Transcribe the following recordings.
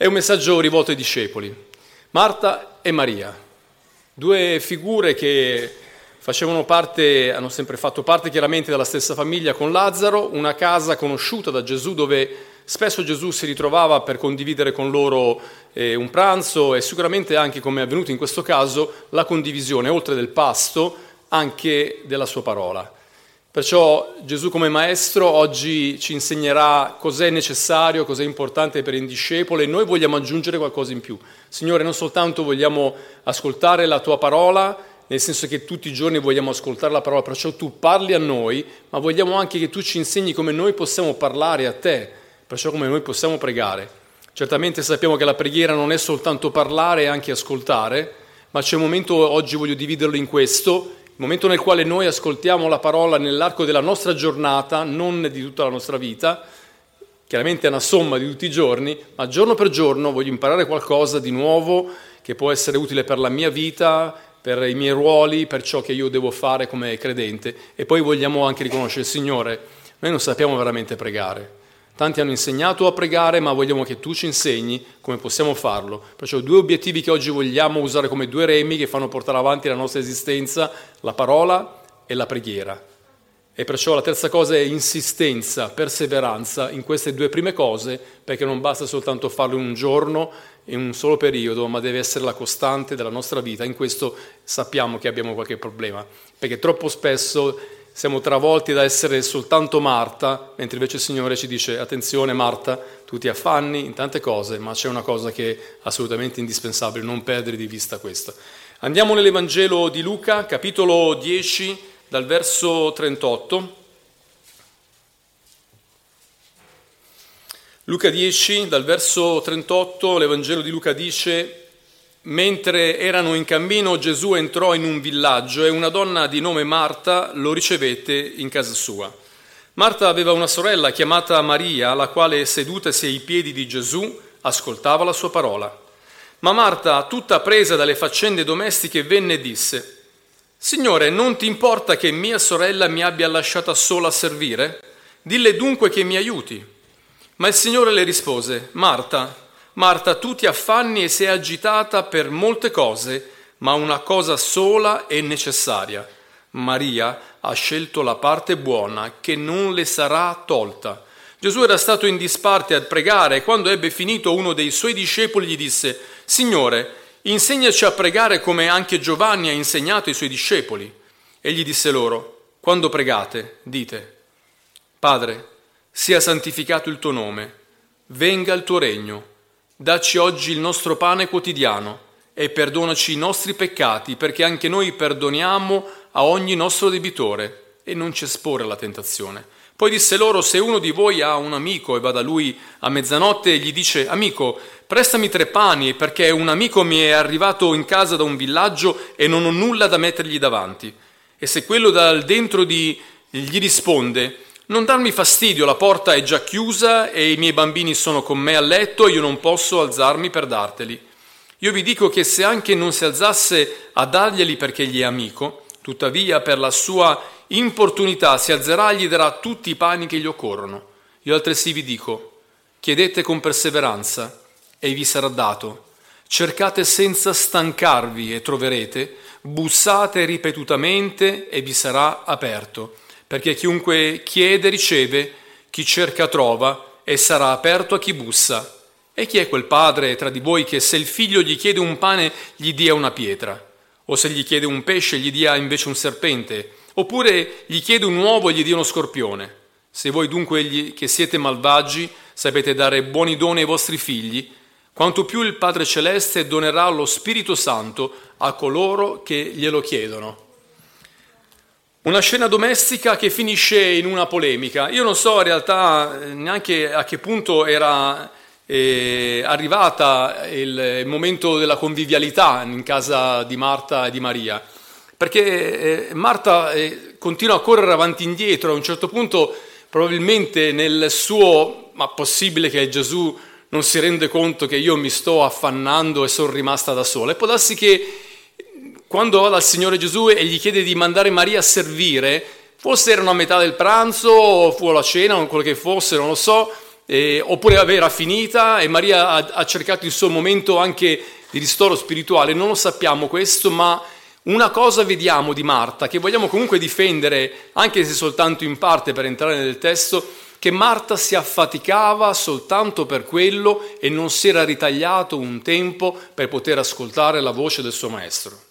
È un messaggio rivolto ai discepoli. Marta e Maria, due figure che facevano parte, hanno sempre fatto parte chiaramente della stessa famiglia con Lazzaro, una casa conosciuta da Gesù dove spesso Gesù si ritrovava per condividere con loro eh, un pranzo e sicuramente anche, come è avvenuto in questo caso, la condivisione, oltre del pasto, anche della sua parola. Perciò Gesù come maestro oggi ci insegnerà cos'è necessario, cos'è importante per il discepolo e noi vogliamo aggiungere qualcosa in più. Signore, non soltanto vogliamo ascoltare la tua parola, nel senso che tutti i giorni vogliamo ascoltare la parola, perciò tu parli a noi, ma vogliamo anche che tu ci insegni come noi possiamo parlare a te, perciò come noi possiamo pregare. Certamente sappiamo che la preghiera non è soltanto parlare, è anche ascoltare, ma c'è un momento, oggi voglio dividerlo in questo, il momento nel quale noi ascoltiamo la parola nell'arco della nostra giornata, non di tutta la nostra vita, chiaramente è una somma di tutti i giorni, ma giorno per giorno voglio imparare qualcosa di nuovo che può essere utile per la mia vita, per i miei ruoli, per ciò che io devo fare come credente. E poi vogliamo anche riconoscere, Signore, noi non sappiamo veramente pregare. Tanti hanno insegnato a pregare, ma vogliamo che tu ci insegni come possiamo farlo. Perciò due obiettivi che oggi vogliamo usare come due remi che fanno portare avanti la nostra esistenza, la parola e la preghiera. E perciò la terza cosa è insistenza, perseveranza in queste due prime cose, perché non basta soltanto farlo in un giorno, in un solo periodo, ma deve essere la costante della nostra vita. In questo sappiamo che abbiamo qualche problema, perché troppo spesso siamo travolti da essere soltanto Marta, mentre invece il Signore ci dice attenzione Marta, tu ti affanni in tante cose, ma c'è una cosa che è assolutamente indispensabile, non perdere di vista questa. Andiamo nell'Evangelo di Luca, capitolo 10, dal verso 38. Luca 10, dal verso 38, l'Evangelo di Luca dice Mentre erano in cammino Gesù entrò in un villaggio e una donna di nome Marta lo ricevette in casa sua. Marta aveva una sorella chiamata Maria, la quale sedutasi ai piedi di Gesù ascoltava la sua parola. Ma Marta, tutta presa dalle faccende domestiche, venne e disse, Signore, non ti importa che mia sorella mi abbia lasciata sola a servire? Dille dunque che mi aiuti. Ma il Signore le rispose, Marta, Marta, tu ti affanni e sei agitata per molte cose, ma una cosa sola è necessaria. Maria ha scelto la parte buona che non le sarà tolta. Gesù era stato in disparte a pregare e quando ebbe finito uno dei suoi discepoli gli disse, Signore, insegnaci a pregare come anche Giovanni ha insegnato ai suoi discepoli. Egli disse loro, quando pregate, dite, Padre, sia santificato il tuo nome, venga il tuo regno Dacci oggi il nostro pane quotidiano e perdonaci i nostri peccati, perché anche noi perdoniamo a ogni nostro debitore e non ci esporre alla tentazione. Poi disse loro, se uno di voi ha un amico e va da lui a mezzanotte e gli dice, amico, prestami tre pani perché un amico mi è arrivato in casa da un villaggio e non ho nulla da mettergli davanti. E se quello dal dentro di gli risponde, non darmi fastidio, la porta è già chiusa e i miei bambini sono con me a letto e io non posso alzarmi per darteli. Io vi dico che se anche non si alzasse a darglieli perché gli è amico, tuttavia per la sua importunità si alzerà e gli darà tutti i pani che gli occorrono. Io altresì vi dico, chiedete con perseveranza e vi sarà dato. Cercate senza stancarvi e troverete, bussate ripetutamente e vi sarà aperto perché chiunque chiede riceve, chi cerca trova e sarà aperto a chi bussa. E chi è quel padre tra di voi che se il figlio gli chiede un pane gli dia una pietra? O se gli chiede un pesce gli dia invece un serpente? Oppure gli chiede un uovo e gli dia uno scorpione? Se voi dunque che siete malvagi sapete dare buoni doni ai vostri figli, quanto più il Padre Celeste donerà lo Spirito Santo a coloro che glielo chiedono. Una scena domestica che finisce in una polemica. Io non so in realtà eh, neanche a che punto era eh, arrivata il, il, momento della convivialità in casa di Marta e di Maria, perché eh, Marta eh, continua a correre avanti e indietro, a un certo punto probabilmente nel suo, ma possibile che Gesù non si rende conto che io mi sto affannando e sono rimasta da sola, e può darsi che quando va dal Signore Gesù e gli chiede di mandare Maria a servire, forse erano a metà del pranzo, o fu la cena, o quello che fosse, non lo so, eh, oppure era finita e Maria ha, ha cercato il suo momento anche di ristoro spirituale, non lo sappiamo questo, ma una cosa vediamo di Marta, che vogliamo comunque difendere, anche se soltanto in parte per entrare nel testo, che Marta si affaticava soltanto per quello e non si era ritagliato un tempo per poter ascoltare la voce del suo maestro.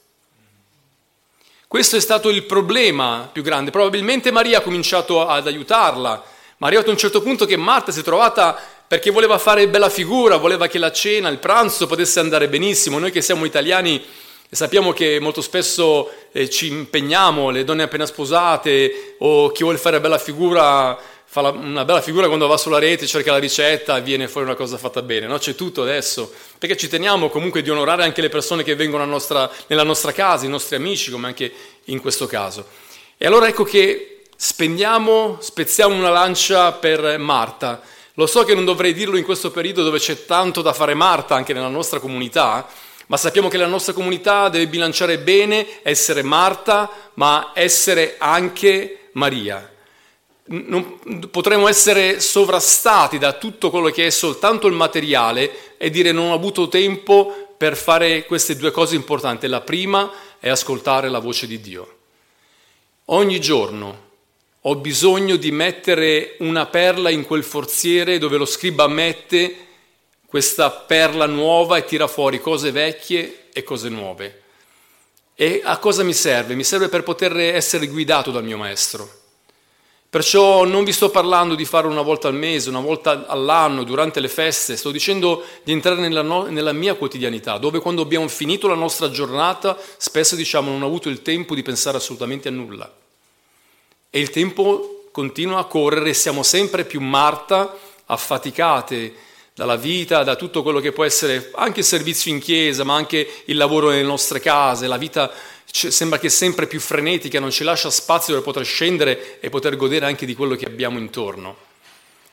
Questo è stato il problema più grande. Probabilmente Maria ha cominciato ad aiutarla, ma è arrivato a un certo punto che Marta si è trovata perché voleva fare bella figura, voleva che la cena, il pranzo potesse andare benissimo. Noi che siamo italiani sappiamo che molto spesso eh, ci impegniamo, le donne appena sposate o chi vuole fare bella figura fa la, una bella figura quando va sulla rete, cerca la ricetta e viene fuori una cosa fatta bene, no? C'è tutto adesso, perché ci teniamo comunque di onorare anche le persone che vengono nostra, nella nostra casa, i nostri amici, come anche in questo caso. E allora ecco che spendiamo, spezziamo una lancia per Marta. Lo so che non dovrei dirlo in questo periodo dove c'è tanto da fare Marta anche nella nostra comunità, ma sappiamo che la nostra comunità deve bilanciare bene essere Marta, ma essere anche Maria non, potremmo essere sovrastati da tutto quello che è soltanto il materiale e dire non ho avuto tempo per fare queste due cose importanti. La prima è ascoltare la voce di Dio. Ogni giorno ho bisogno di mettere una perla in quel forziere dove lo scriba mette questa perla nuova e tira fuori cose vecchie e cose nuove. E a cosa mi serve? Mi serve per poter essere guidato dal mio maestro. Perciò non vi sto parlando di fare una volta al mese, una volta all'anno, durante le feste, sto dicendo di entrare nella, no, nella, mia quotidianità, dove quando abbiamo finito la nostra giornata spesso diciamo non ho avuto il tempo di pensare assolutamente a nulla. E il tempo continua a correre, siamo sempre più Marta, affaticate dalla vita, da tutto quello che può essere anche il servizio in chiesa, ma anche il lavoro nelle nostre case, la vita sembra che sempre più frenetica, non ci lascia spazio per poter scendere e poter godere anche di quello che abbiamo intorno.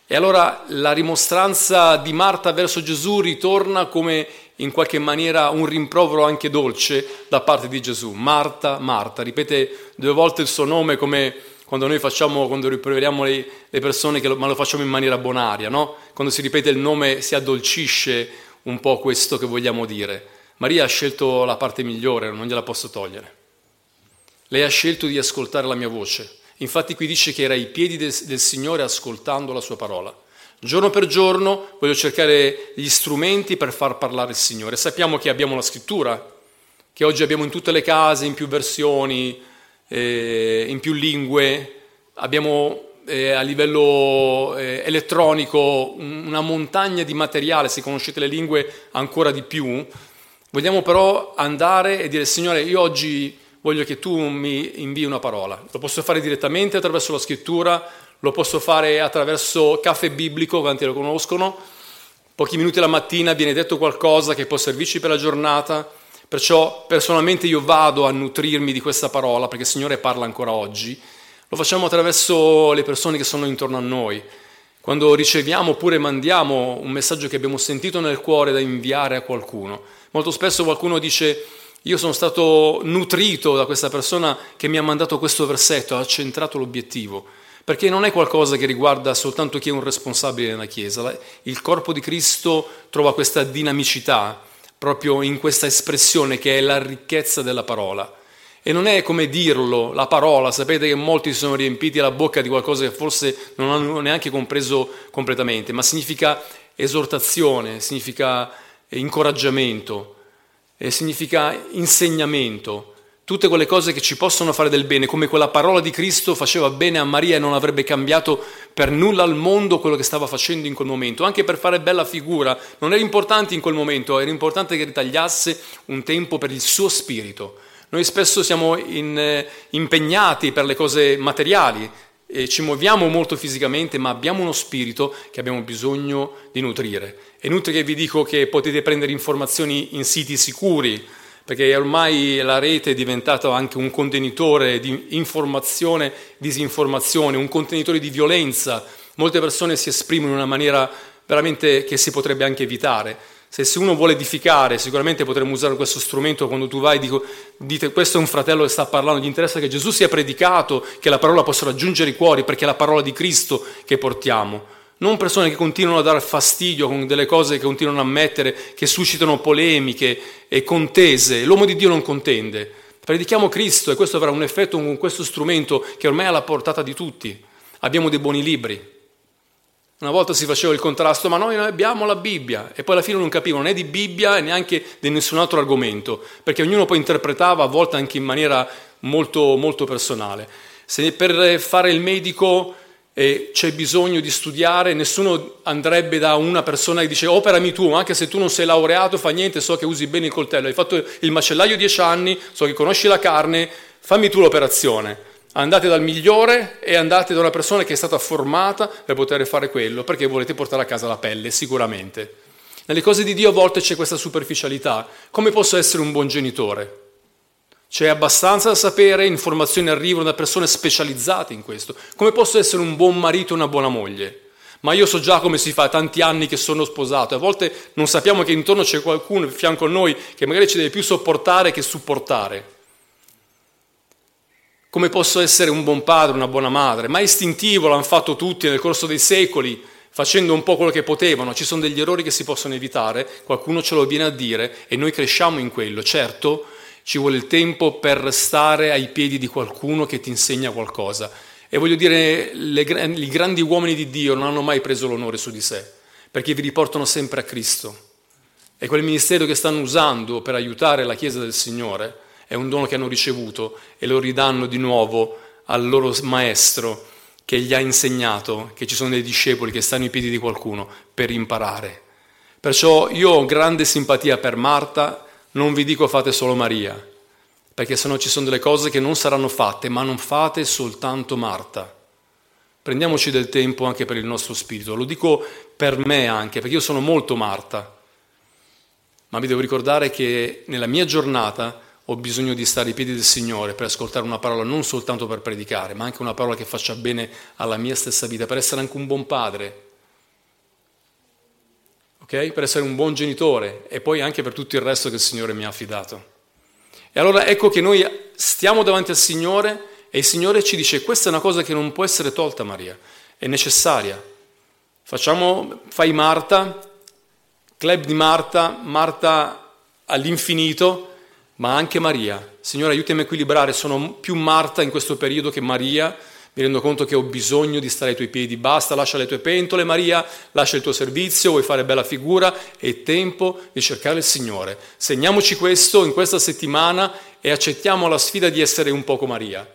E allora la rimostranza di Marta verso Gesù ritorna come in qualche maniera un rimprovero anche dolce da parte di Gesù. Marta, Marta, ripete due volte il suo nome come quando noi facciamo, quando rimproveriamo le, le persone, lo, ma lo facciamo in maniera bonaria, no? Quando si ripete il nome si addolcisce un po' questo che vogliamo dire. Maria ha scelto la parte migliore, non gliela posso togliere. Lei ha scelto di ascoltare la mia voce. Infatti qui dice che era ai piedi del, del Signore ascoltando la sua parola. Giorno per giorno voglio cercare gli strumenti per far parlare il Signore. Sappiamo che abbiamo la scrittura, che oggi abbiamo in tutte le case, in più versioni, eh, in più lingue, abbiamo eh, a livello eh, elettronico una montagna di materiale, se conoscete le lingue ancora di più, Vogliamo però andare e dire, Signore, io oggi voglio che tu mi invii una parola. Lo posso fare direttamente attraverso la scrittura, lo posso fare attraverso caffè biblico, quanti lo conoscono. Pochi minuti la mattina viene detto qualcosa che può servirci per la giornata. Perciò personalmente io vado a nutrirmi di questa parola perché il Signore parla ancora oggi. Lo facciamo attraverso le persone che sono intorno a noi. Quando riceviamo oppure mandiamo un messaggio che abbiamo sentito nel cuore da inviare a qualcuno. Molto spesso qualcuno dice io sono stato nutrito da questa persona che mi ha mandato questo versetto, ha centrato l'obiettivo, perché non è qualcosa che riguarda soltanto chi è un responsabile nella Chiesa. Il corpo di Cristo trova questa dinamicità proprio in questa espressione che è la ricchezza della parola. E non è come dirlo, la parola, sapete che molti si sono riempiti la bocca di qualcosa che forse non hanno neanche compreso completamente, ma significa esortazione, significa incoraggiamento, significa insegnamento, tutte quelle cose che ci possono fare del bene, come quella parola di Cristo faceva bene a Maria e non avrebbe cambiato per nulla al mondo quello che stava facendo in quel momento, anche per fare bella figura, non era importante in quel momento, era importante che ritagliasse un tempo per il suo spirito. Noi spesso siamo in, eh, impegnati per le cose materiali, e ci muoviamo molto fisicamente, ma abbiamo uno spirito che abbiamo bisogno di nutrire. È inutile che vi dico che potete prendere informazioni in siti sicuri, perché ormai la rete è diventata anche un contenitore di informazione, disinformazione, un contenitore di violenza. Molte persone si esprimono in una maniera veramente che si potrebbe anche evitare. Se, uno vuole edificare, sicuramente potremmo usare questo strumento quando tu vai e dico, dite questo è un fratello che sta parlando, gli interessa che Gesù sia predicato, che la parola possa raggiungere i cuori, perché è la parola di Cristo che portiamo. non persone che continuano a dare fastidio con delle cose che continuano a mettere, che suscitano polemiche e contese. L'uomo di Dio non contende. Predichiamo Cristo e questo avrà un effetto con questo strumento che ormai è alla portata di tutti. Abbiamo dei buoni libri. Una volta si faceva il contrasto, ma noi abbiamo la Bibbia e poi alla fine non capivano né di Bibbia neanche di nessun altro argomento, perché ognuno poi interpretava a volte anche in maniera molto, molto personale. Se per fare il medico e c'è bisogno di studiare, nessuno andrebbe da una persona che dice operami tu, anche se tu non sei laureato, fa niente, so che usi bene il coltello, hai fatto il macellaio dieci anni, so che conosci la carne, fammi tu l'operazione. Andate dal migliore e andate da una persona che è stata formata per poter fare quello, perché volete portare a casa la pelle, sicuramente. Nelle cose di Dio a volte c'è questa superficialità. Come posso essere un buon genitore? C'è abbastanza da sapere, informazioni arrivano da persone specializzate in questo. Come posso essere un buon marito e una buona moglie? Ma io so già come si fa, tanti anni che sono sposato, a volte non sappiamo che intorno c'è qualcuno fianco a noi che magari ci deve più sopportare che supportare. Come posso essere un buon padre, una buona madre? Ma istintivo l'hanno fatto tutti nel corso dei secoli, facendo un po' quello che potevano. Ci sono degli errori che si possono evitare, qualcuno ce lo viene a dire e noi cresciamo in quello. Certo, ci vuole il tempo per stare ai piedi di qualcuno che ti insegna qualcosa. E voglio dire, le, i grandi uomini di Dio non hanno mai preso l'onore su di sé, perché vi riportano sempre a Cristo. E quel ministero che stanno usando per aiutare la Chiesa del Signore è un dono che hanno ricevuto e lo ridanno di nuovo al loro maestro che gli ha insegnato che ci sono dei discepoli che stanno ai piedi di qualcuno per imparare. Perciò io ho grande simpatia per Marta non vi dico fate solo Maria, perché sennò ci sono delle cose che non saranno fatte, ma non fate soltanto Marta. Prendiamoci del tempo anche per il nostro spirito, lo dico per me anche, perché io sono molto Marta, ma vi devo ricordare che nella mia giornata ho bisogno di stare ai piedi del Signore per ascoltare una parola non soltanto per predicare, ma anche una parola che faccia bene alla mia stessa vita, per essere anche un buon padre, okay? per essere un buon genitore e poi anche per tutto il resto che il Signore mi ha affidato. E allora ecco che noi stiamo davanti al Signore e il Signore ci dice questa è una cosa che non può essere tolta Maria, è necessaria. Facciamo, fai Marta, club di Marta, Marta all'infinito, ma anche Maria. Signore aiutami a equilibrare, sono più Marta in questo periodo che Maria, mi rendo conto che ho bisogno di stare ai tuoi piedi, basta, lascia le tue pentole Maria, lascia il tuo servizio, vuoi fare bella figura, è tempo di cercare il Signore. Segniamoci questo in questa settimana e accettiamo la sfida di essere un poco Maria.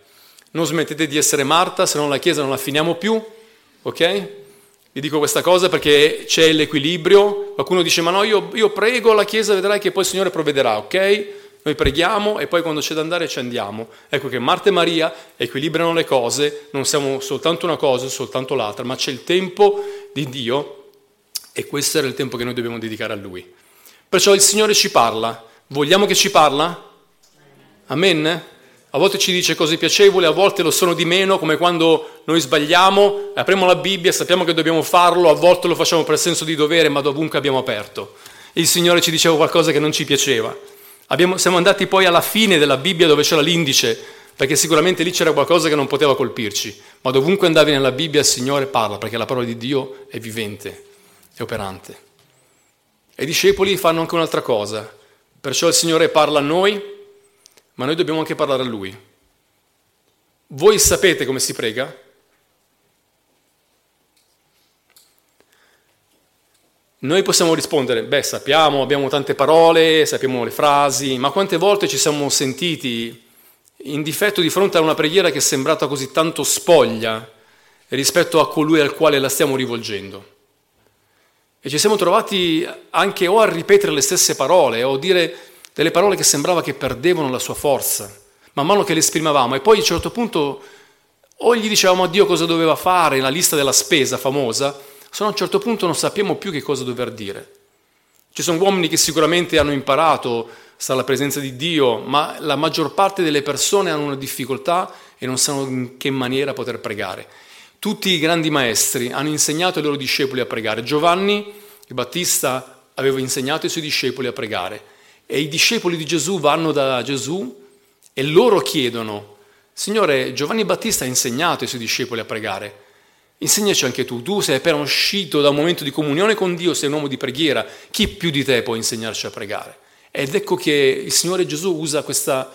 Non smettete di essere Marta, se no la Chiesa non la finiamo più, ok? Vi dico questa cosa perché c'è l'equilibrio, qualcuno dice ma no io, io prego la Chiesa, vedrai che poi il Signore provvederà, ok? Noi preghiamo e poi quando c'è da andare ci andiamo. Ecco che Marta e Maria equilibrano le cose, non siamo soltanto una cosa, soltanto l'altra, ma c'è il tempo di Dio e questo era il tempo che noi dobbiamo dedicare a Lui. Perciò il Signore ci parla. Vogliamo che ci parla? Amen? A volte ci dice cose piacevoli, a volte lo sono di meno, come quando noi sbagliamo, apriamo la Bibbia, sappiamo che dobbiamo farlo, a volte lo facciamo per senso di dovere, ma dovunque abbiamo aperto. Il Signore ci diceva qualcosa che non ci piaceva. Abbiamo, siamo andati poi alla fine della Bibbia dove c'era l'indice, perché sicuramente lì c'era qualcosa che non poteva colpirci, ma dovunque andavi nella Bibbia il Signore parla, perché la parola di Dio è vivente, è operante. E i discepoli fanno anche un'altra cosa, perciò il Signore parla a noi, ma noi dobbiamo anche parlare a Lui. Voi sapete come si prega? Noi possiamo rispondere, beh sappiamo, abbiamo tante parole, sappiamo le frasi, ma quante volte ci siamo sentiti in difetto di fronte a una preghiera che è sembrata così tanto spoglia rispetto a colui al quale la stiamo rivolgendo? E ci siamo trovati anche o a ripetere le stesse parole o a dire delle parole che sembrava che perdevano la sua forza, man mano che le esprimevamo e poi a un certo punto o gli dicevamo a Dio cosa doveva fare, la lista della spesa famosa, se a un certo punto non sappiamo più che cosa dover dire. Ci sono uomini che sicuramente hanno imparato, sta alla presenza di Dio, ma la maggior parte delle persone hanno una difficoltà e non sanno in che maniera poter pregare. Tutti i grandi maestri hanno insegnato ai loro discepoli a pregare. Giovanni il Battista aveva insegnato ai suoi discepoli a pregare e i discepoli di Gesù vanno da Gesù e loro chiedono, Signore, Giovanni Battista ha insegnato ai suoi discepoli a pregare, Insegnaci anche tu, tu sei appena uscito da un momento di comunione con Dio, sei un uomo di preghiera, chi più di te può insegnarci a pregare? Ed ecco che il Signore Gesù usa questa,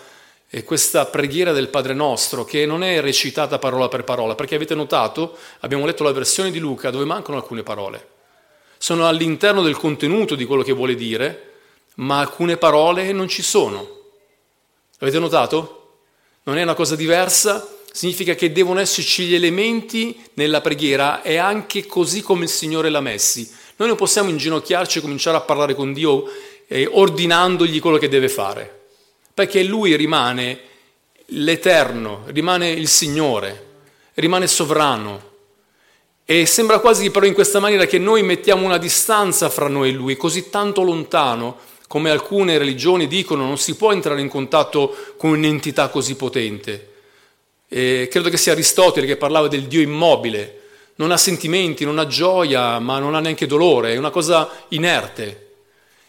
eh, questa preghiera del Padre nostro, che non è recitata parola per parola, perché avete notato, abbiamo letto la versione di Luca dove mancano alcune parole. Sono all'interno del contenuto di quello che vuole dire, ma alcune parole non ci sono. Avete notato? Non è una cosa diversa? Significa che devono esserci gli elementi nella preghiera e anche così come il Signore l'ha messi. Noi non possiamo inginocchiarci e cominciare a parlare con Dio eh, ordinandogli quello che deve fare, perché Lui rimane l'Eterno, rimane il Signore, rimane sovrano. E sembra quasi però in questa maniera che noi mettiamo una distanza fra noi e Lui, così tanto lontano, come alcune religioni dicono, non si può entrare in contatto con un'entità così potente. E credo che sia Aristotele che parlava del Dio immobile, non ha sentimenti, non ha gioia, ma non ha neanche dolore, è una cosa inerte.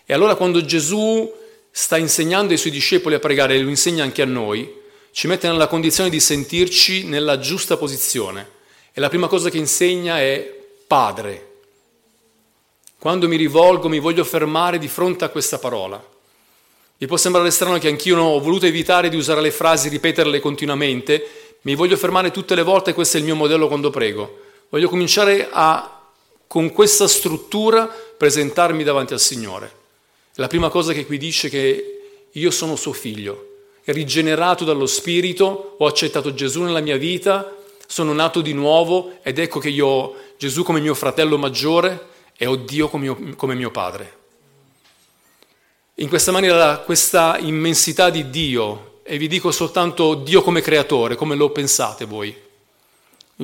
E allora quando Gesù sta insegnando ai suoi discepoli a pregare e lo insegna anche a noi, ci mette nella condizione di sentirci nella giusta posizione. E la prima cosa che insegna è Padre. Quando mi rivolgo mi voglio fermare di fronte a questa parola. Vi può sembrare strano che anch'io ho voluto evitare di usare le frasi, ripeterle continuamente, mi voglio fermare tutte le volte, questo è il mio modello quando prego. Voglio cominciare a, con questa struttura, presentarmi davanti al Signore. La prima cosa che qui dice è che io sono suo figlio, rigenerato dallo Spirito, ho accettato Gesù nella mia vita, sono nato di nuovo ed ecco che io ho Gesù come mio fratello maggiore e ho Dio come mio, come mio padre. In questa maniera questa immensità di Dio e vi dico soltanto Dio come creatore, come lo pensate voi?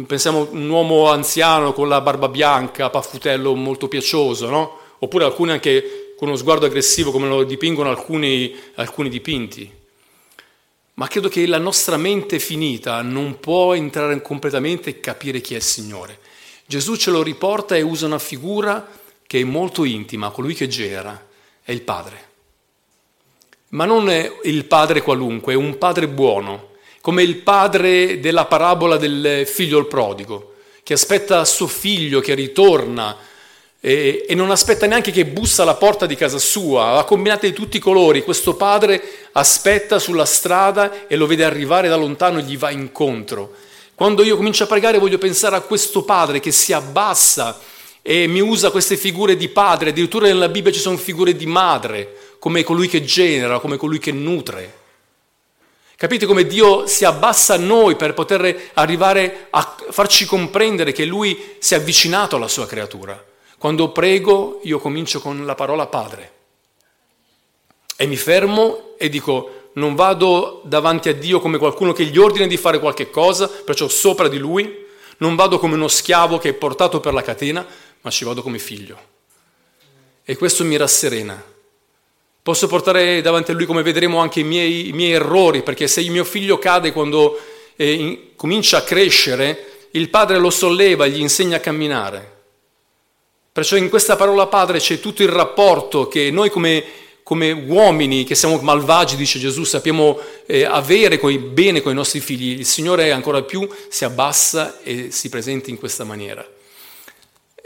Pensiamo un uomo anziano con la barba bianca, paffutello molto piacioso, no? Oppure alcuni anche con uno sguardo aggressivo come lo dipingono alcuni, alcuni dipinti. Ma credo che la nostra mente finita non può entrare completamente e capire chi è il Signore. Gesù ce lo riporta e usa una figura che è molto intima, colui che genera, è il Padre ma non è il padre qualunque, è un padre buono, come il padre della parabola del figlio il prodigo, che aspetta suo figlio che ritorna e, e non aspetta neanche che bussa alla porta di casa sua, ha combinate di tutti i colori, questo padre aspetta sulla strada e lo vede arrivare da lontano e gli va incontro. Quando io comincio a pregare voglio pensare a questo padre che si abbassa e mi usa queste figure di padre, addirittura nella Bibbia ci sono figure di madre, come colui che genera, come colui che nutre. Capite come Dio si abbassa a noi per poter arrivare a farci comprendere che Lui si è avvicinato alla sua creatura. Quando prego io comincio con la parola Padre e mi fermo e dico non vado davanti a Dio come qualcuno che gli ordina di fare qualche cosa, perciò sopra di Lui, non vado come uno schiavo che è portato per la catena, ma ci vado come figlio. E questo mi rasserena Posso portare davanti a lui, come vedremo, anche i miei, i miei errori, perché se il mio figlio cade quando eh, in, comincia a crescere, il padre lo solleva, gli insegna a camminare. Perciò in questa parola padre c'è tutto il rapporto che noi come, come uomini, che siamo malvagi, dice Gesù, sappiamo eh, avere coi, bene con i nostri figli. Il Signore ancora più si abbassa e si presenta in questa maniera.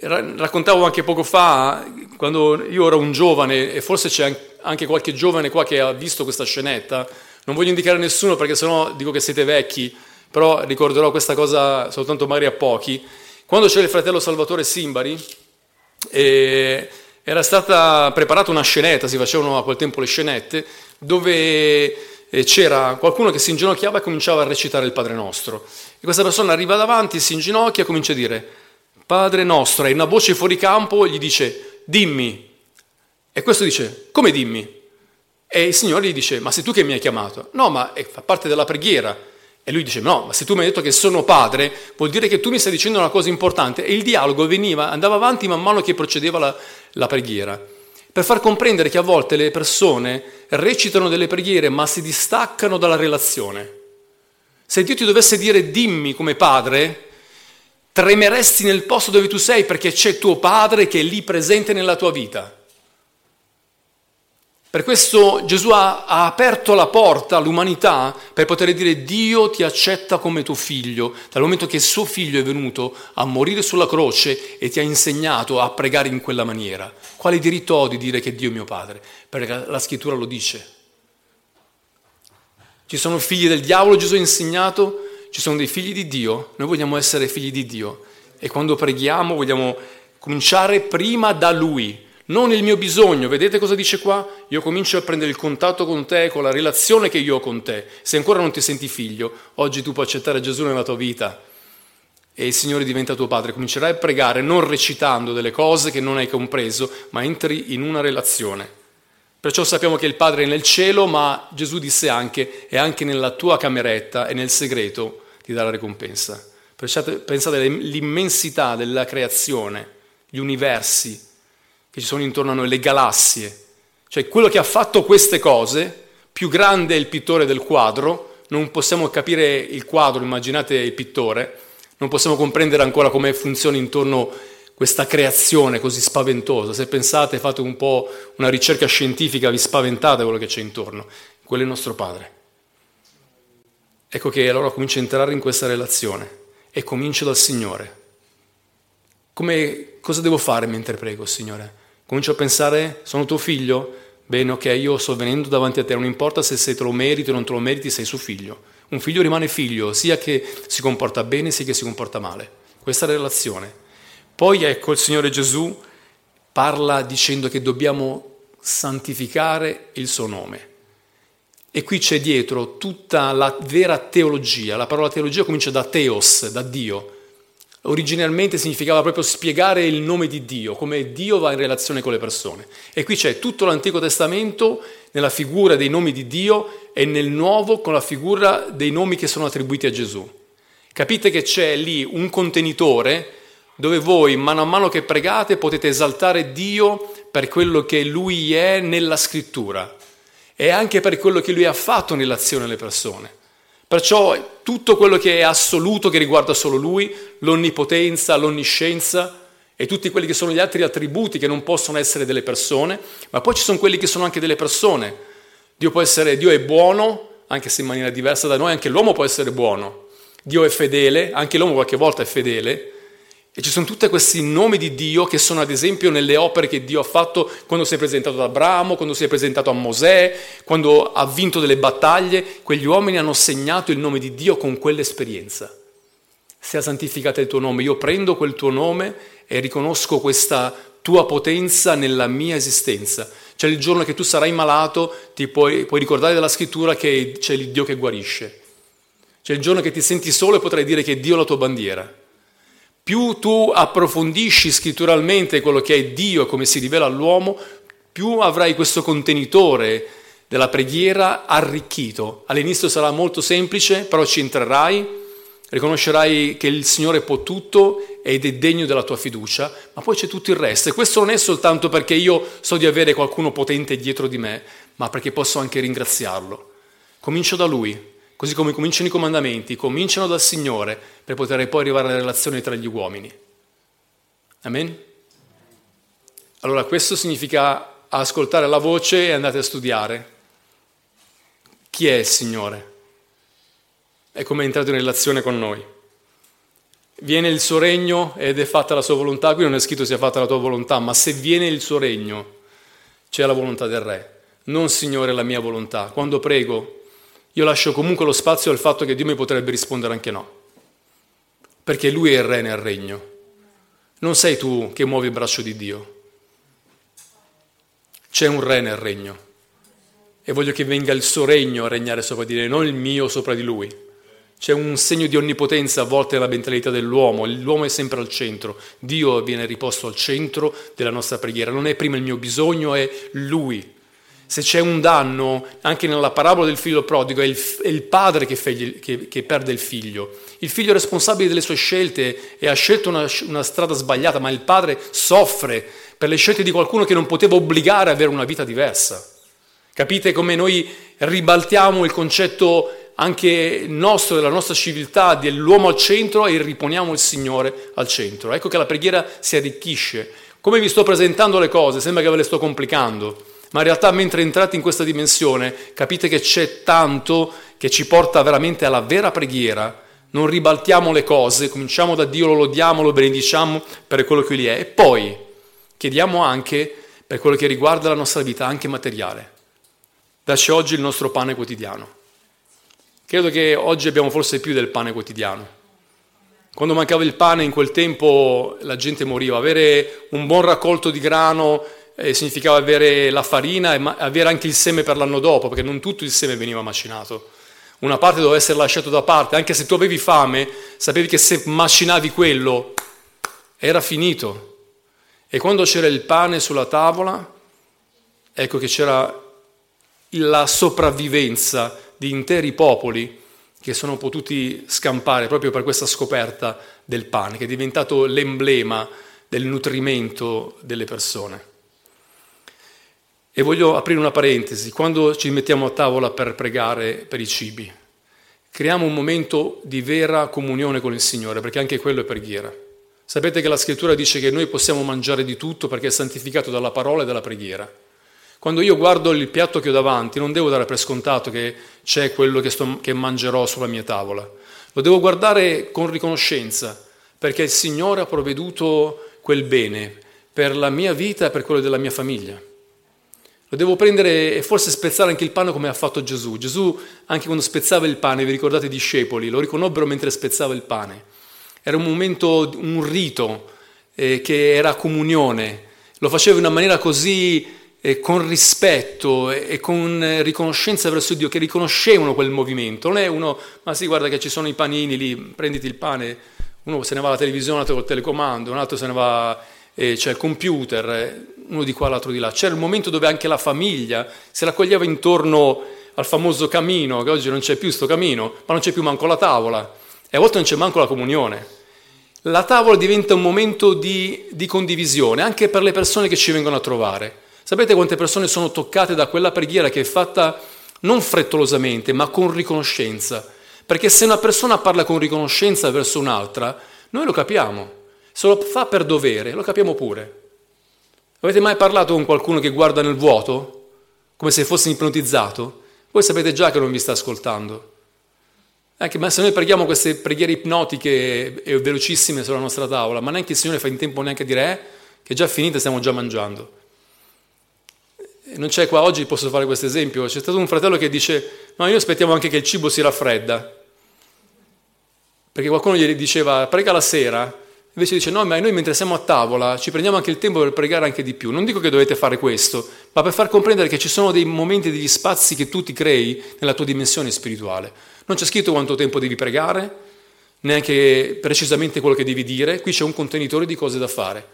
Raccontavo anche poco fa, quando io ero un giovane, e forse c'è anche qualche giovane qua che ha visto questa scenetta, non voglio indicare nessuno perché sennò dico che siete vecchi, però ricorderò questa cosa soltanto magari a pochi. Quando c'era il fratello Salvatore Simbari, eh, era stata preparata una scenetta, si facevano a quel tempo le scenette, dove eh, c'era qualcuno che si inginocchiava e cominciava a recitare il Padre Nostro. E questa persona arriva davanti, si inginocchia e comincia a dire Padre nostro, e una voce fuori campo gli dice, dimmi. E questo dice, come dimmi? E il Signore gli dice, ma sei tu che mi hai chiamato? No, ma fa parte della preghiera. E lui dice, no, ma se tu mi hai detto che sono padre, vuol dire che tu mi stai dicendo una cosa importante. E il dialogo veniva, andava avanti man mano che procedeva la, la preghiera. Per far comprendere che a volte le persone recitano delle preghiere ma si distaccano dalla relazione. Se Dio ti dovesse dire dimmi come padre, tremeresti nel posto dove tu sei perché c'è tuo padre che è lì presente nella tua vita. Per questo Gesù ha, aperto la porta all'umanità per poter dire Dio ti accetta come tuo figlio, dal momento che suo figlio è venuto a morire sulla croce e ti ha insegnato a pregare in quella maniera. Quale diritto ho di dire che Dio è mio padre? Perché la scrittura lo dice. Ci sono figli del diavolo, Gesù ha insegnato, ci sono dei figli di Dio, noi vogliamo essere figli di Dio e quando preghiamo vogliamo cominciare prima da Lui non il mio bisogno. Vedete cosa dice qua? Io comincio a prendere il contatto con te, con la relazione che io ho con te. Se ancora non ti senti figlio, oggi tu puoi accettare Gesù nella tua vita e il Signore diventa tuo padre. Comincerai a pregare non recitando delle cose che non hai compreso, ma entri in una relazione. Perciò sappiamo che il Padre è nel cielo, ma Gesù disse anche, è anche nella tua cameretta e nel segreto ti dà la ricompensa. Pensate all'immensità della creazione, gli universi, che ci sono intorno a noi, le galassie. Cioè quello che ha fatto queste cose, più grande è il pittore del quadro, non possiamo capire il quadro, immaginate il pittore, non possiamo comprendere ancora come funziona intorno questa creazione così spaventosa. Se pensate, fate un po' una ricerca scientifica, vi spaventate quello che c'è intorno. Quello è il nostro Padre. Ecco che allora comincio a entrare in questa relazione e comincio dal Signore. Come, cosa devo fare mentre prego, Signore? Comincio a pensare, sono tuo figlio? Bene, ok, io sto venendo davanti a te, non importa se, se te lo meriti o non te lo meriti, sei suo figlio. Un figlio rimane figlio, sia che si comporta bene, sia che si comporta male. Questa è la relazione. Poi ecco il Signore Gesù parla dicendo che dobbiamo santificare il suo nome. E qui c'è dietro tutta la vera teologia. La parola teologia comincia da teos, da Dio originalmente significava proprio spiegare il nome di Dio, come Dio va in relazione con le persone. E qui c'è tutto l'Antico Testamento nella figura dei nomi di Dio e nel Nuovo con la figura dei nomi che sono attribuiti a Gesù. Capite che c'è lì un contenitore dove voi, mano a mano che pregate, potete esaltare Dio per quello che Lui è nella scrittura e anche per quello che Lui ha fatto nell'azione alle persone. Perciò tutto quello che è assoluto, che riguarda solo Lui, l'onnipotenza, l'onniscienza e tutti quelli che sono gli altri attributi che non possono essere delle persone, ma poi ci sono quelli che sono anche delle persone. Dio può essere, Dio è buono, anche se in maniera diversa da noi, anche l'uomo può essere buono. Dio è fedele, anche l'uomo qualche volta è fedele, e ci sono tutti questi nomi di Dio che sono ad esempio nelle opere che Dio ha fatto quando si è presentato ad Abramo, quando si è presentato a Mosè, quando ha vinto delle battaglie. Quegli uomini hanno segnato il nome di Dio con quell'esperienza. Sia santificato il tuo nome. Io prendo quel tuo nome e riconosco questa tua potenza nella mia esistenza. Cioè il giorno che tu sarai malato ti puoi, puoi ricordare della scrittura che c'è il Dio che guarisce. Cioè il giorno che ti senti solo potrai dire che Dio è la tua bandiera più tu approfondisci scritturalmente quello che è Dio e come si rivela all'uomo, più avrai questo contenitore della preghiera arricchito. All'inizio sarà molto semplice, però ci entrerai, riconoscerai che il Signore può tutto ed è degno della tua fiducia, ma poi c'è tutto il resto. E questo non è soltanto perché io so di avere qualcuno potente dietro di me, ma perché posso anche ringraziarlo. Comincio da Lui, così come cominciano i comandamenti, cominciano dal Signore per poter poi arrivare alle relazioni tra gli uomini. Amen? Allora questo significa ascoltare la voce e andate a studiare. Chi è il Signore? E come è entrato in relazione con noi. Viene il suo regno ed è fatta la sua volontà, qui non è scritto sia fatta la tua volontà, ma se viene il suo regno c'è la volontà del Re. Non Signore la mia volontà. Quando prego io lascio comunque lo spazio al fatto che Dio mi potrebbe rispondere anche no, perché Lui è il Re nel regno. Non sei tu che muovi il braccio di Dio. C'è un Re nel regno e voglio che venga il suo regno a regnare sopra di lei, non il mio sopra di lui. C'è un segno di onnipotenza a volte nella mentalità dell'uomo, l'uomo è sempre al centro, Dio viene riposto al centro della nostra preghiera, non è prima il mio bisogno, è Lui se c'è un danno, anche nella parabola del figlio prodigo, è il, è il padre che, fegli, che, che, perde il figlio. Il figlio è responsabile delle sue scelte e ha scelto una, una strada sbagliata, ma il padre soffre per le scelte di qualcuno che non poteva obbligare ad avere una vita diversa. Capite come noi ribaltiamo il concetto anche nostro, della nostra civiltà, dell'uomo al centro e riponiamo il Signore al centro. Ecco che la preghiera si arricchisce. Come vi sto presentando le cose, sembra che ve le sto complicando. Ma in realtà mentre entrate in questa dimensione capite che c'è tanto che ci porta veramente alla vera preghiera. Non ribaltiamo le cose, cominciamo da Dio, lo lodiamo, lo benediciamo per quello che Lui è. E poi chiediamo anche, per quello che riguarda la nostra vita, anche materiale. Dacci oggi il nostro pane quotidiano. Credo che oggi abbiamo forse più del pane quotidiano. Quando mancava il pane in quel tempo la gente moriva. Avere un buon raccolto di grano eh, significava avere la farina e ma- avere anche il seme per l'anno dopo, perché non tutto il seme veniva macinato. Una parte doveva essere lasciata da parte, anche se tu avevi fame, sapevi che se macinavi quello era finito. E quando c'era il pane sulla tavola, ecco che c'era la sopravvivenza di interi popoli che sono potuti scampare proprio per questa scoperta del pane, che è diventato l'emblema del nutrimento delle persone. E voglio aprire una parentesi, quando ci mettiamo a tavola per pregare per i cibi, creiamo un momento di vera comunione con il Signore, perché anche quello è preghiera. Sapete che la scrittura dice che noi possiamo mangiare di tutto perché è santificato dalla parola e dalla preghiera. Quando io guardo il piatto che ho davanti, non devo dare per scontato che c'è quello che, sto, che mangerò sulla mia tavola. Lo devo guardare con riconoscenza, perché il Signore ha provveduto quel bene per la mia vita e per quello della mia famiglia. Lo devo prendere e forse spezzare anche il pane come ha fatto Gesù. Gesù, anche quando spezzava il pane, vi ricordate i discepoli, lo riconobbero mentre spezzava il pane. Era un momento, un rito eh, che era comunione. Lo faceva in una maniera così e con rispetto e con riconoscenza verso Dio, che riconoscevano quel movimento. Non è uno, ma sì, guarda che ci sono i panini lì, prenditi il pane, uno se ne va alla televisione, l'altro col telecomando, un altro se ne va, eh, c'è il computer, eh, uno di qua, l'altro di là. C'era il momento dove anche la famiglia se la coglieva intorno al famoso camino, che oggi non c'è più sto camino, ma non c'è più manco la tavola, e a volte non c'è manco la comunione. La tavola diventa un momento di, di condivisione, anche per le persone che ci vengono a trovare. Sapete quante persone sono toccate da quella preghiera che è fatta non frettolosamente, ma con riconoscenza? Perché se una persona parla con riconoscenza verso un'altra, noi lo capiamo. Se lo fa per dovere, lo capiamo pure. Avete mai parlato con qualcuno che guarda nel vuoto, come se fosse ipnotizzato? Voi sapete già che non vi sta ascoltando. Anche, ma se noi preghiamo queste preghiere ipnotiche e velocissime sulla nostra tavola, ma neanche il Signore fa in tempo neanche a dire eh, che è già finita, stiamo già mangiando non c'è qua oggi, posso fare questo esempio, c'è stato un fratello che dice, no, io aspettiamo anche che il cibo si raffredda, perché qualcuno gli diceva, prega la sera, invece dice, no, ma noi mentre siamo a tavola ci prendiamo anche il tempo per pregare anche di più. Non dico che dovete fare questo, ma per far comprendere che ci sono dei momenti, degli spazi che tu ti crei nella tua dimensione spirituale. Non c'è scritto quanto tempo devi pregare, neanche precisamente quello che devi dire, qui c'è un contenitore di cose da fare.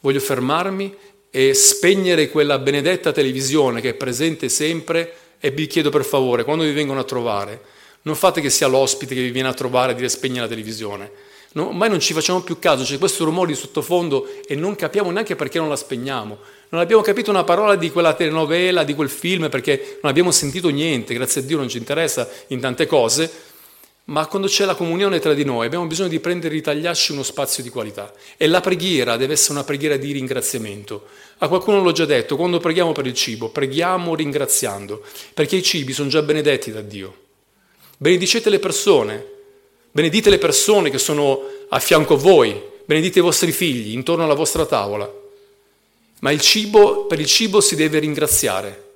Voglio fermarmi e spegnere quella benedetta televisione che è presente sempre e vi chiedo per favore, quando vi vengono a trovare, non fate che sia l'ospite che vi viene a trovare a dire spegni la televisione. No, ormai non ci facciamo più caso, c'è questo rumore di sottofondo e non capiamo neanche perché non la spegniamo. Non abbiamo capito una parola di quella telenovela, di quel film, perché non abbiamo sentito niente, grazie a Dio non ci interessa in tante cose, ma quando c'è la comunione tra di noi abbiamo bisogno di prendere e ritagliarci uno spazio di qualità. E la preghiera deve essere una preghiera di ringraziamento. A qualcuno l'ho già detto, quando preghiamo per il cibo, preghiamo ringraziando, perché i cibi sono già benedetti da Dio. Benedicete le persone, benedite le persone che sono a fianco a voi, benedite i vostri figli intorno alla vostra tavola. Ma il cibo, per il cibo si deve ringraziare,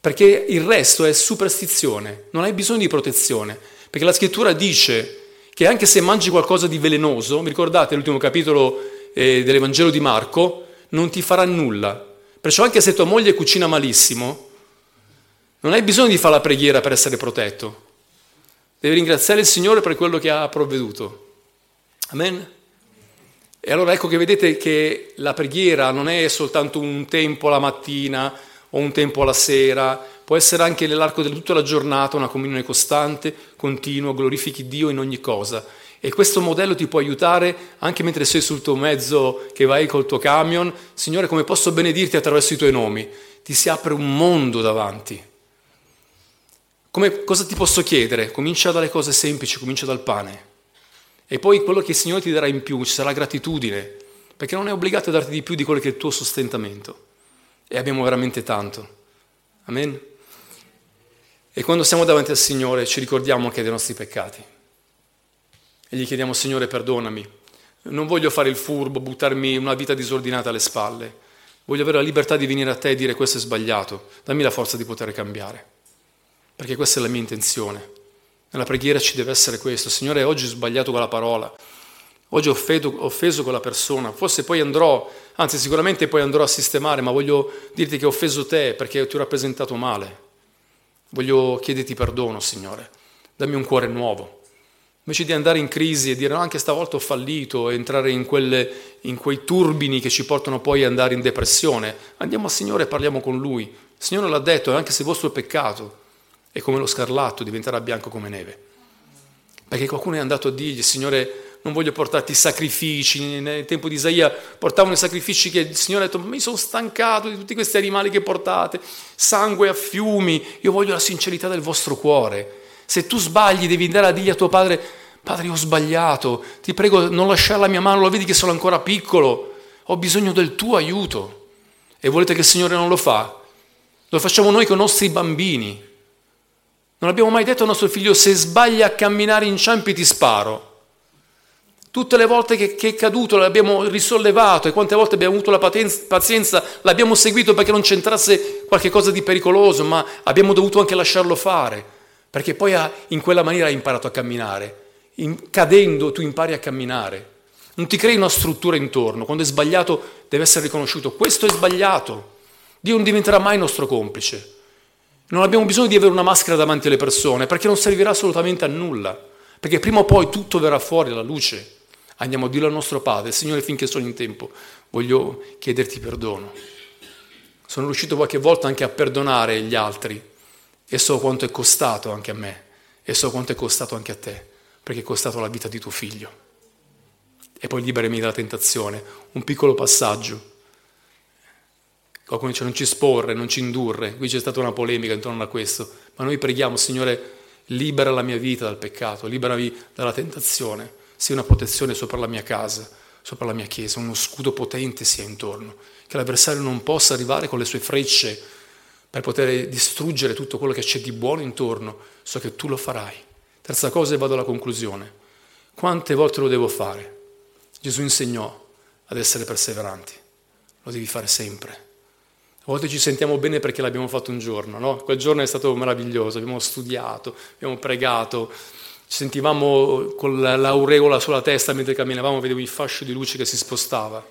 perché il resto è superstizione, non hai bisogno di protezione. Perché la scrittura dice che anche se mangi qualcosa di velenoso, mi ricordate l'ultimo capitolo eh, dell'Evangelo di Marco, non ti farà nulla. Perciò anche se tua moglie cucina malissimo, non hai bisogno di fare la preghiera per essere protetto. Devi ringraziare il Signore per quello che ha provveduto. Amen? E allora ecco che vedete che la preghiera non è soltanto un tempo la mattina o un tempo la sera, può essere anche nell'arco di tutta la giornata una comunione costante, continua, glorifichi Dio in ogni cosa. E questo modello ti può aiutare anche mentre sei sul tuo mezzo che vai col tuo camion. Signore, come posso benedirti attraverso i tuoi nomi? Ti si apre un mondo davanti. Come, cosa ti posso chiedere? Comincia dalle cose semplici, comincia dal pane. E poi quello che il Signore ti darà in più, ci sarà gratitudine, perché non è obbligato a darti di più di quello che è il tuo sostentamento. e abbiamo veramente tanto. Amen? E quando siamo davanti al Signore ci ricordiamo anche dei nostri peccati e gli chiediamo Signore perdonami, non voglio fare il furbo, buttarmi una vita disordinata alle spalle, voglio avere la libertà di venire a te e dire questo è sbagliato, dammi la forza di poter cambiare, perché questa è la mia intenzione. Nella preghiera ci deve essere questo, Signore oggi ho sbagliato con la parola, oggi ho offeso, ho offeso quella persona, forse poi andrò, anzi sicuramente poi andrò a sistemare, ma voglio dirti che ho offeso te perché ti ho rappresentato male. Voglio chiederti perdono, Signore, dammi un cuore nuovo. Invece di andare in crisi e dire no, anche stavolta ho fallito e entrare in, quelle, in quei turbini che ci portano poi ad andare in depressione, andiamo al Signore e parliamo con Lui. Il Signore l'ha detto, anche se il vostro peccato è come lo scarlatto, diventerà bianco come neve. Perché qualcuno è andato a dirgli, Signore, non voglio portarti sacrifici. Nel tempo di Isaia portavano i sacrifici che il Signore ha detto, mi sono stancato di tutti questi animali che portate, sangue a fiumi, io voglio la sincerità del vostro cuore. Se tu sbagli devi andare a dirgli a tuo padre, padre ho sbagliato, ti prego non lasciare la mia mano, lo vedi che sono ancora piccolo, ho bisogno del tuo aiuto. E volete che il Signore non lo fa? Lo facciamo noi con i nostri bambini. Non abbiamo mai detto al nostro figlio se sbaglia a camminare in ciampi ti sparo. Tutte le volte che, che, è caduto l'abbiamo risollevato e quante volte abbiamo avuto la pazienza, l'abbiamo seguito perché non c'entrasse qualche cosa di pericoloso, ma abbiamo dovuto anche lasciarlo fare perché poi in quella maniera hai imparato a camminare. In, cadendo tu impari a camminare. Non ti crei una struttura intorno. Quando è sbagliato deve essere riconosciuto. Questo è sbagliato. Dio non diventerà mai nostro complice. Non abbiamo bisogno di avere una maschera davanti alle persone perché non servirà assolutamente a nulla. Perché prima o poi tutto verrà fuori alla luce. Andiamo a dirlo al nostro Padre, Signore, finché sono in tempo, voglio chiederti perdono. Sono riuscito qualche volta anche a perdonare gli altri e so quanto è costato anche a me e so quanto è costato anche a te, perché è costato la vita di tuo figlio. E poi liberami dalla tentazione. Un piccolo passaggio. Qualcuno dice non ci sporre, non ci indurre. Qui c'è stata una polemica intorno a questo. Ma noi preghiamo, Signore, libera la mia vita dal peccato, liberami dalla tentazione. Sia una protezione sopra la mia casa, sopra la mia chiesa, uno scudo potente sia intorno. Che l'avversario non possa arrivare con le sue frecce per poter distruggere tutto quello che c'è di buono intorno, so che tu lo farai. Terza cosa e vado alla conclusione. Quante volte lo devo fare? Gesù insegnò ad essere perseveranti, lo devi fare sempre. A volte ci sentiamo bene perché l'abbiamo fatto un giorno, no? Quel giorno è stato meraviglioso, abbiamo studiato, abbiamo pregato, ci sentivamo con l'aureola sulla testa mentre camminavamo, vedevo il fascio di luce che si spostava.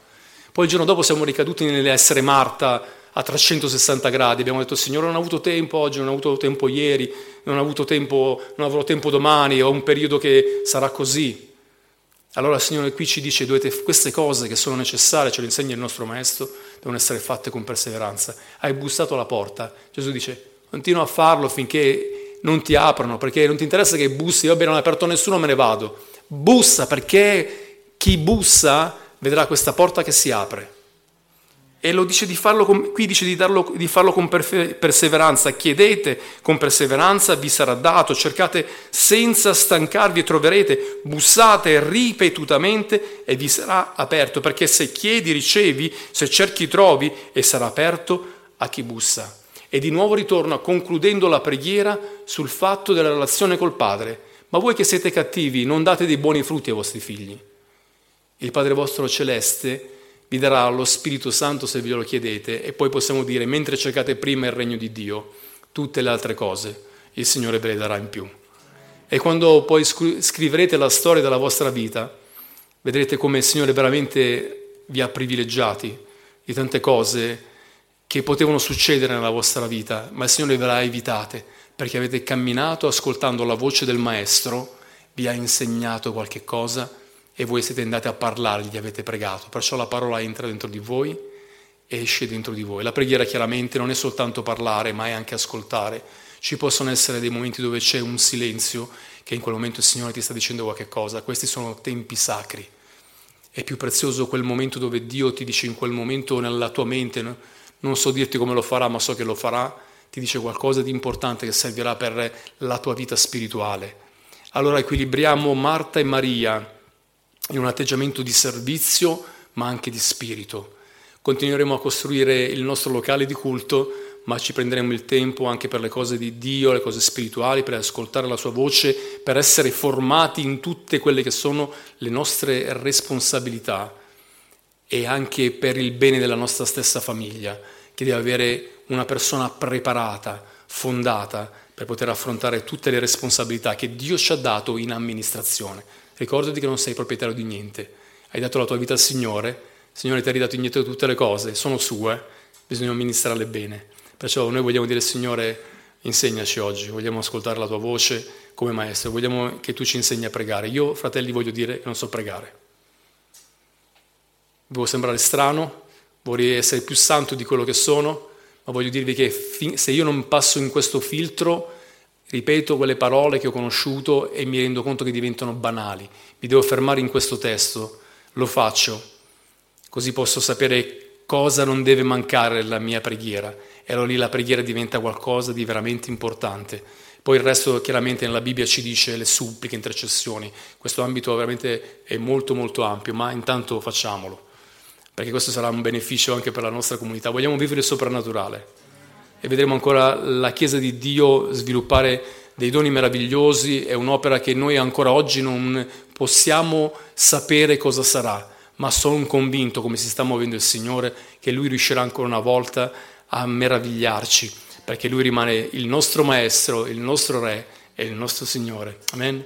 Poi il giorno dopo siamo ricaduti nell'essere Marta a 360 gradi. Abbiamo detto, Signore, non ho avuto tempo oggi, non ho avuto tempo ieri, non ho avuto tempo, non avrò tempo domani, ho un periodo che sarà così. Allora Signore qui ci dice, dovete, queste cose che sono necessarie, ce le insegna il nostro Maestro, devono essere fatte con perseveranza. Hai bussato alla porta. Gesù dice, continua a farlo finché non ti aprono, perché non ti interessa che bussi, vabbè non ha aperto nessuno, me ne vado. Bussa perché chi bussa vedrà questa porta che si apre. E lo dice di farlo con, qui dice di, darlo, di farlo con perseveranza. Chiedete con perseveranza, vi sarà dato. Cercate senza stancarvi e troverete. Bussate ripetutamente e vi sarà aperto. Perché se chiedi, ricevi, se cerchi, trovi e sarà aperto a chi bussa. E di nuovo ritorno concludendo la preghiera sul fatto della relazione col Padre. Ma voi che siete cattivi, non date dei buoni frutti ai vostri figli. Il Padre vostro celeste vi darà lo Spirito Santo se ve lo chiedete e poi possiamo dire, mentre cercate prima il regno di Dio, tutte le altre cose il Signore ve le darà in più. E quando poi scriverete la storia della vostra vita, vedrete come il Signore veramente vi ha privilegiati di tante cose che potevano succedere nella vostra vita, ma il Signore ve le ha evitate perché avete camminato ascoltando la voce del Maestro, vi ha insegnato qualche cosa e voi siete andati a parlare, gli avete pregato, perciò la parola entra dentro di voi e esce dentro di voi. La preghiera chiaramente non è soltanto parlare, ma è anche ascoltare. Ci possono essere dei momenti dove c'è un silenzio, che in quel momento il Signore ti sta dicendo qualche cosa, questi sono tempi sacri. È più prezioso quel momento dove Dio ti dice in quel momento nella tua mente, non so dirti come lo farà, ma so che lo farà, ti dice qualcosa di importante che servirà per la tua vita spirituale. Allora equilibriamo Marta e Maria in un atteggiamento di servizio ma anche di spirito. continueremo a costruire il nostro locale di culto, ma ci prenderemo il tempo anche per le cose di Dio, le cose spirituali, per ascoltare la sua voce, per essere formati in tutte quelle che sono le nostre responsabilità e anche per il bene della nostra stessa famiglia, che deve avere una persona preparata, fondata per poter affrontare tutte le responsabilità che Dio ci ha dato in amministrazione. Ricordati che non sei proprietario di niente, hai dato la tua vita al Signore, il Signore ti ha ridato indietro tutte le cose, sono sue, bisogna amministrarle bene. Perciò noi vogliamo dire Signore, insegnaci oggi, vogliamo ascoltare la tua voce come maestro, vogliamo che tu ci insegni a pregare. Io, fratelli, voglio dire che non so pregare. Devo sembrare strano, vorrei essere più santo di quello che sono, ma voglio dirvi che se io non passo in questo filtro, ripeto quelle parole che ho conosciuto e mi rendo conto che diventano banali. Mi devo fermare in questo testo, lo faccio, così posso sapere cosa non deve mancare nella mia preghiera. E allora lì la preghiera diventa qualcosa di veramente importante. Poi il resto chiaramente nella Bibbia ci dice le suppliche, intercessioni. Questo ambito veramente è molto molto ampio, ma intanto facciamolo perché questo sarà un beneficio anche per la nostra comunità. Vogliamo vivere il soprannaturale e vedremo ancora la Chiesa di Dio sviluppare dei doni meravigliosi, è un'opera che noi ancora oggi non possiamo sapere cosa sarà, ma sono convinto, come si sta muovendo il Signore, che Lui riuscirà ancora una volta a meravigliarci, perché Lui rimane il nostro Maestro, il nostro Re e il nostro Signore. Amen.